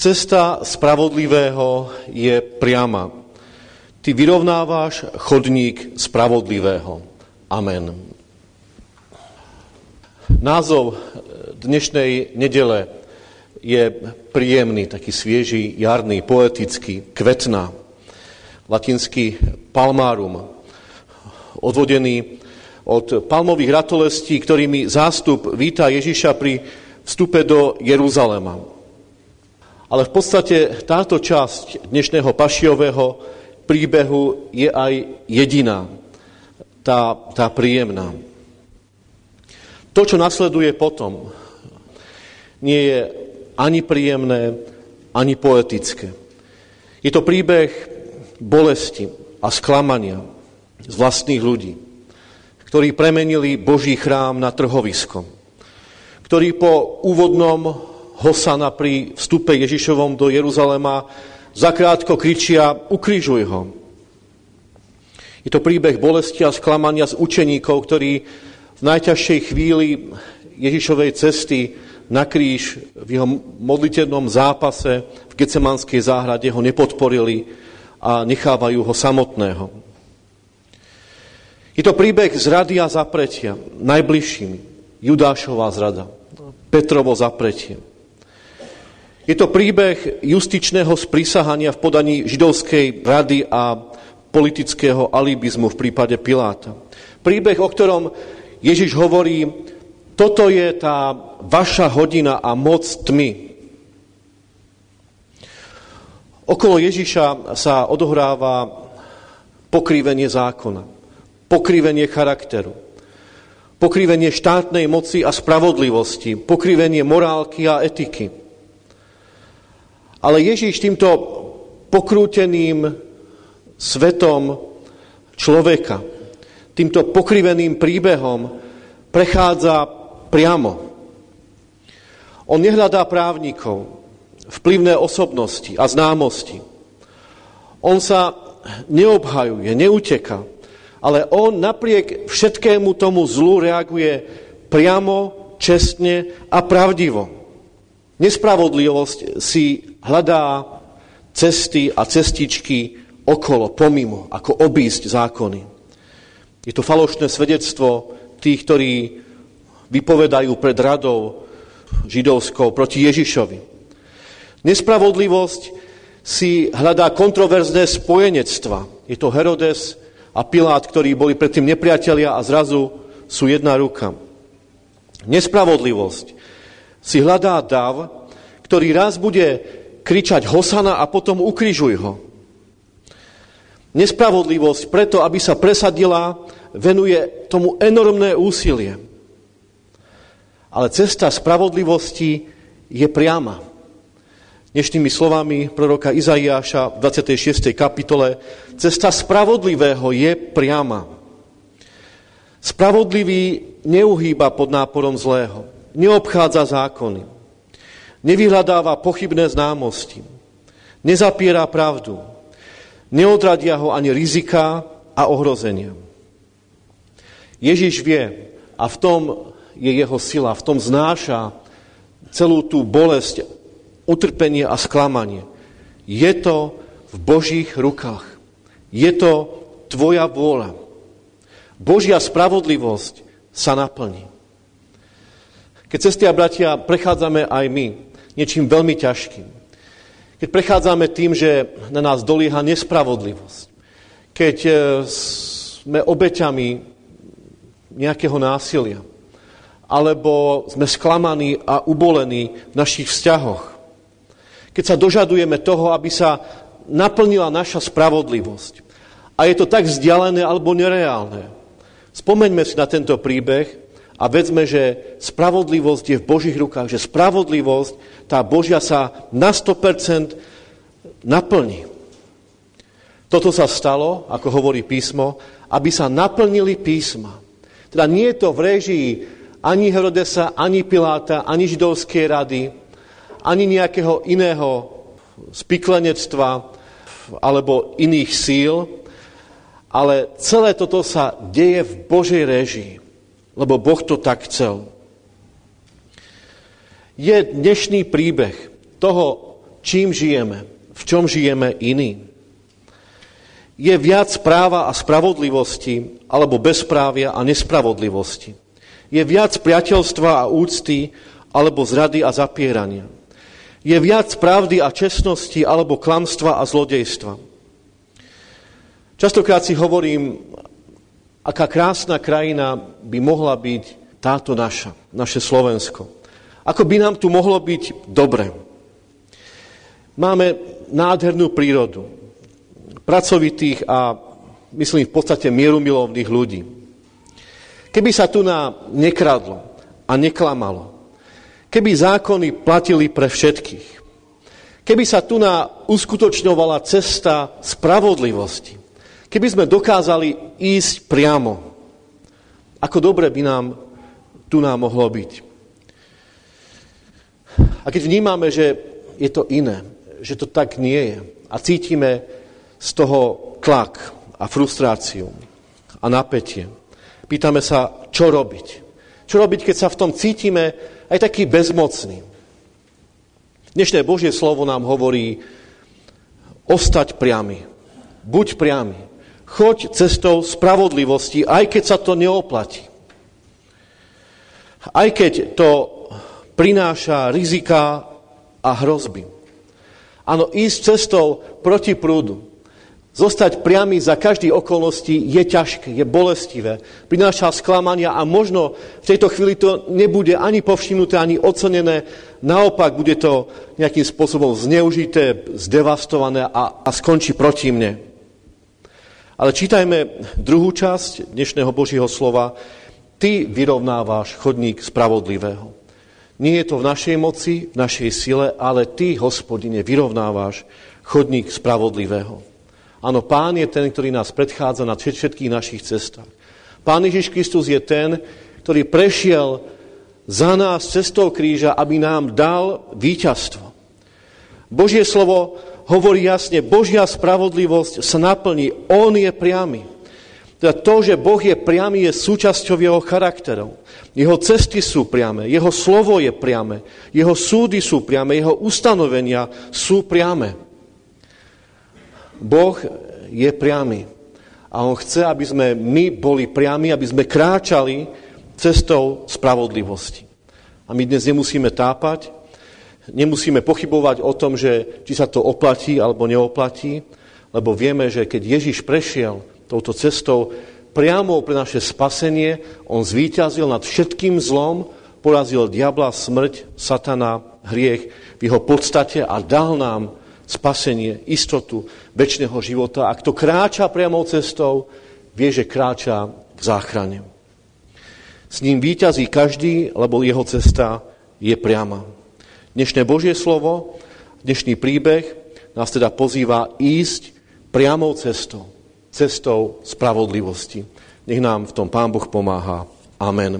Cesta spravodlivého je priama. Ty vyrovnávaš chodník spravodlivého. Amen. Názov dnešnej nedele je príjemný, taký svieži, jarný, poetický, kvetná. Latinský palmárum, odvodený od palmových ratolestí, ktorými zástup víta Ježiša pri vstupe do Jeruzalema. Ale v podstate táto časť dnešného pašiového príbehu je aj jediná, tá, tá príjemná. To, čo nasleduje potom, nie je ani príjemné, ani poetické. Je to príbeh bolesti a sklamania z vlastných ľudí, ktorí premenili Boží chrám na trhovisko, ktorí po úvodnom hosana pri vstupe Ježišovom do Jeruzalema zakrátko kričia ukrižuj ho. Je to príbeh bolesti a sklamania z učeníkov, ktorí v najťažšej chvíli Ježišovej cesty na kríž v jeho modlitevnom zápase v Gecemanskej záhrade ho nepodporili a nechávajú ho samotného. Je to príbeh zrady a zapretia najbližšími. Judášová zrada, Petrovo zapretie. Je to príbeh justičného sprísahania v podaní židovskej rady a politického alibizmu v prípade Piláta. Príbeh, o ktorom Ježiš hovorí, toto je tá vaša hodina a moc tmy. Okolo Ježiša sa odohráva pokrývenie zákona, pokrývenie charakteru, pokrývenie štátnej moci a spravodlivosti, pokrývenie morálky a etiky. Ale Ježiš týmto pokrúteným svetom človeka, týmto pokriveným príbehom prechádza priamo. On nehľadá právnikov, vplyvné osobnosti a známosti. On sa neobhajuje, neuteka, ale on napriek všetkému tomu zlu reaguje priamo, čestne a pravdivo. Nespravodlivosť si hľadá cesty a cestičky okolo, pomimo, ako obísť zákony. Je to falošné svedectvo tých, ktorí vypovedajú pred radou židovskou proti Ježišovi. Nespravodlivosť si hľadá kontroverzné spojenectva. Je to Herodes a Pilát, ktorí boli predtým nepriatelia a zrazu sú jedna ruka. Nespravodlivosť si hľadá dav, ktorý raz bude kričať Hosana a potom ukrižuj ho. Nespravodlivosť preto, aby sa presadila, venuje tomu enormné úsilie. Ale cesta spravodlivosti je priama. Dnešnými slovami proroka Izaiáša v 26. kapitole cesta spravodlivého je priama. Spravodlivý neuhýba pod náporom zlého, neobchádza zákony, nevyhľadáva pochybné známosti, nezapiera pravdu, neodradia ho ani rizika a ohrozenia. Ježiš vie a v tom je jeho sila, v tom znáša celú tú bolesť, utrpenie a sklamanie. Je to v Božích rukách. Je to tvoja vôľa. Božia spravodlivosť sa naplní. Keď cesty a bratia prechádzame aj my niečím veľmi ťažkým, keď prechádzame tým, že na nás dolieha nespravodlivosť, keď e, sme obeťami nejakého násilia, alebo sme sklamaní a ubolení v našich vzťahoch. Keď sa dožadujeme toho, aby sa naplnila naša spravodlivosť. A je to tak vzdialené alebo nereálne. Spomeňme si na tento príbeh a vedzme, že spravodlivosť je v Božích rukách, že spravodlivosť, tá Božia sa na 100% naplní. Toto sa stalo, ako hovorí písmo, aby sa naplnili písma. Teda nie je to v režii ani Herodesa, ani Piláta, ani židovskej rady, ani nejakého iného spiklenectva alebo iných síl, ale celé toto sa deje v Božej režii, lebo Boh to tak chcel. Je dnešný príbeh toho čím žijeme, v čom žijeme iný. Je viac práva a spravodlivosti alebo bezprávia a nespravodlivosti. Je viac priateľstva a úcty alebo zrady a zapierania. Je viac pravdy a čestnosti alebo klamstva a zlodejstva. Častokrát si hovorím, aká krásna krajina by mohla byť táto naša, naše Slovensko. Ako by nám tu mohlo byť dobre. Máme nádhernú prírodu, pracovitých a myslím v podstate mierumilovných ľudí. Keby sa tu na nekradlo a neklamalo, keby zákony platili pre všetkých, keby sa tu na uskutočňovala cesta spravodlivosti, keby sme dokázali ísť priamo, ako dobre by nám tu nám mohlo byť. A keď vnímame, že je to iné, že to tak nie je a cítime z toho tlak a frustráciu a napätie, pýtame sa, čo robiť. Čo robiť, keď sa v tom cítime aj taký bezmocný. Dnešné Božie slovo nám hovorí ostať priamy. Buď priamy. Choď cestou spravodlivosti, aj keď sa to neoplatí. Aj keď to prináša rizika a hrozby. Áno, ísť cestou proti prúdu, zostať priamy za každý okolnosti je ťažké, je bolestivé, prináša sklamania a možno v tejto chvíli to nebude ani povšimnuté, ani ocenené, naopak bude to nejakým spôsobom zneužité, zdevastované a, a skončí proti mne. Ale čítajme druhú časť dnešného Božího slova, Ty vyrovnávaš chodník spravodlivého. Nie je to v našej moci, v našej sile, ale Ty, hospodine, vyrovnávaš chodník spravodlivého. Áno, Pán je ten, ktorý nás predchádza na všetkých našich cestách. Pán Ježiš Kristus je ten, ktorý prešiel za nás cestou kríža, aby nám dal víťazstvo. Božie slovo hovorí jasne, Božia spravodlivosť sa naplní, On je priamy. Teda to, že Boh je priamy, je súčasťou jeho charakterov. Jeho cesty sú priame, jeho slovo je priame, jeho súdy sú priame, jeho ustanovenia sú priame. Boh je priamy. A on chce, aby sme my boli priami, aby sme kráčali cestou spravodlivosti. A my dnes nemusíme tápať, nemusíme pochybovať o tom, že či sa to oplatí alebo neoplatí, lebo vieme, že keď Ježiš prešiel touto cestou priamo pre naše spasenie. On zvíťazil nad všetkým zlom, porazil diabla, smrť, satana, hriech v jeho podstate a dal nám spasenie, istotu väčšného života. A kto kráča priamou cestou, vie, že kráča v záchrane. S ním výťazí každý, lebo jeho cesta je priama. Dnešné Božie slovo, dnešný príbeh nás teda pozýva ísť priamou cestou cestou spravodlivosti. Nech nám v tom Pán Boh pomáha. Amen.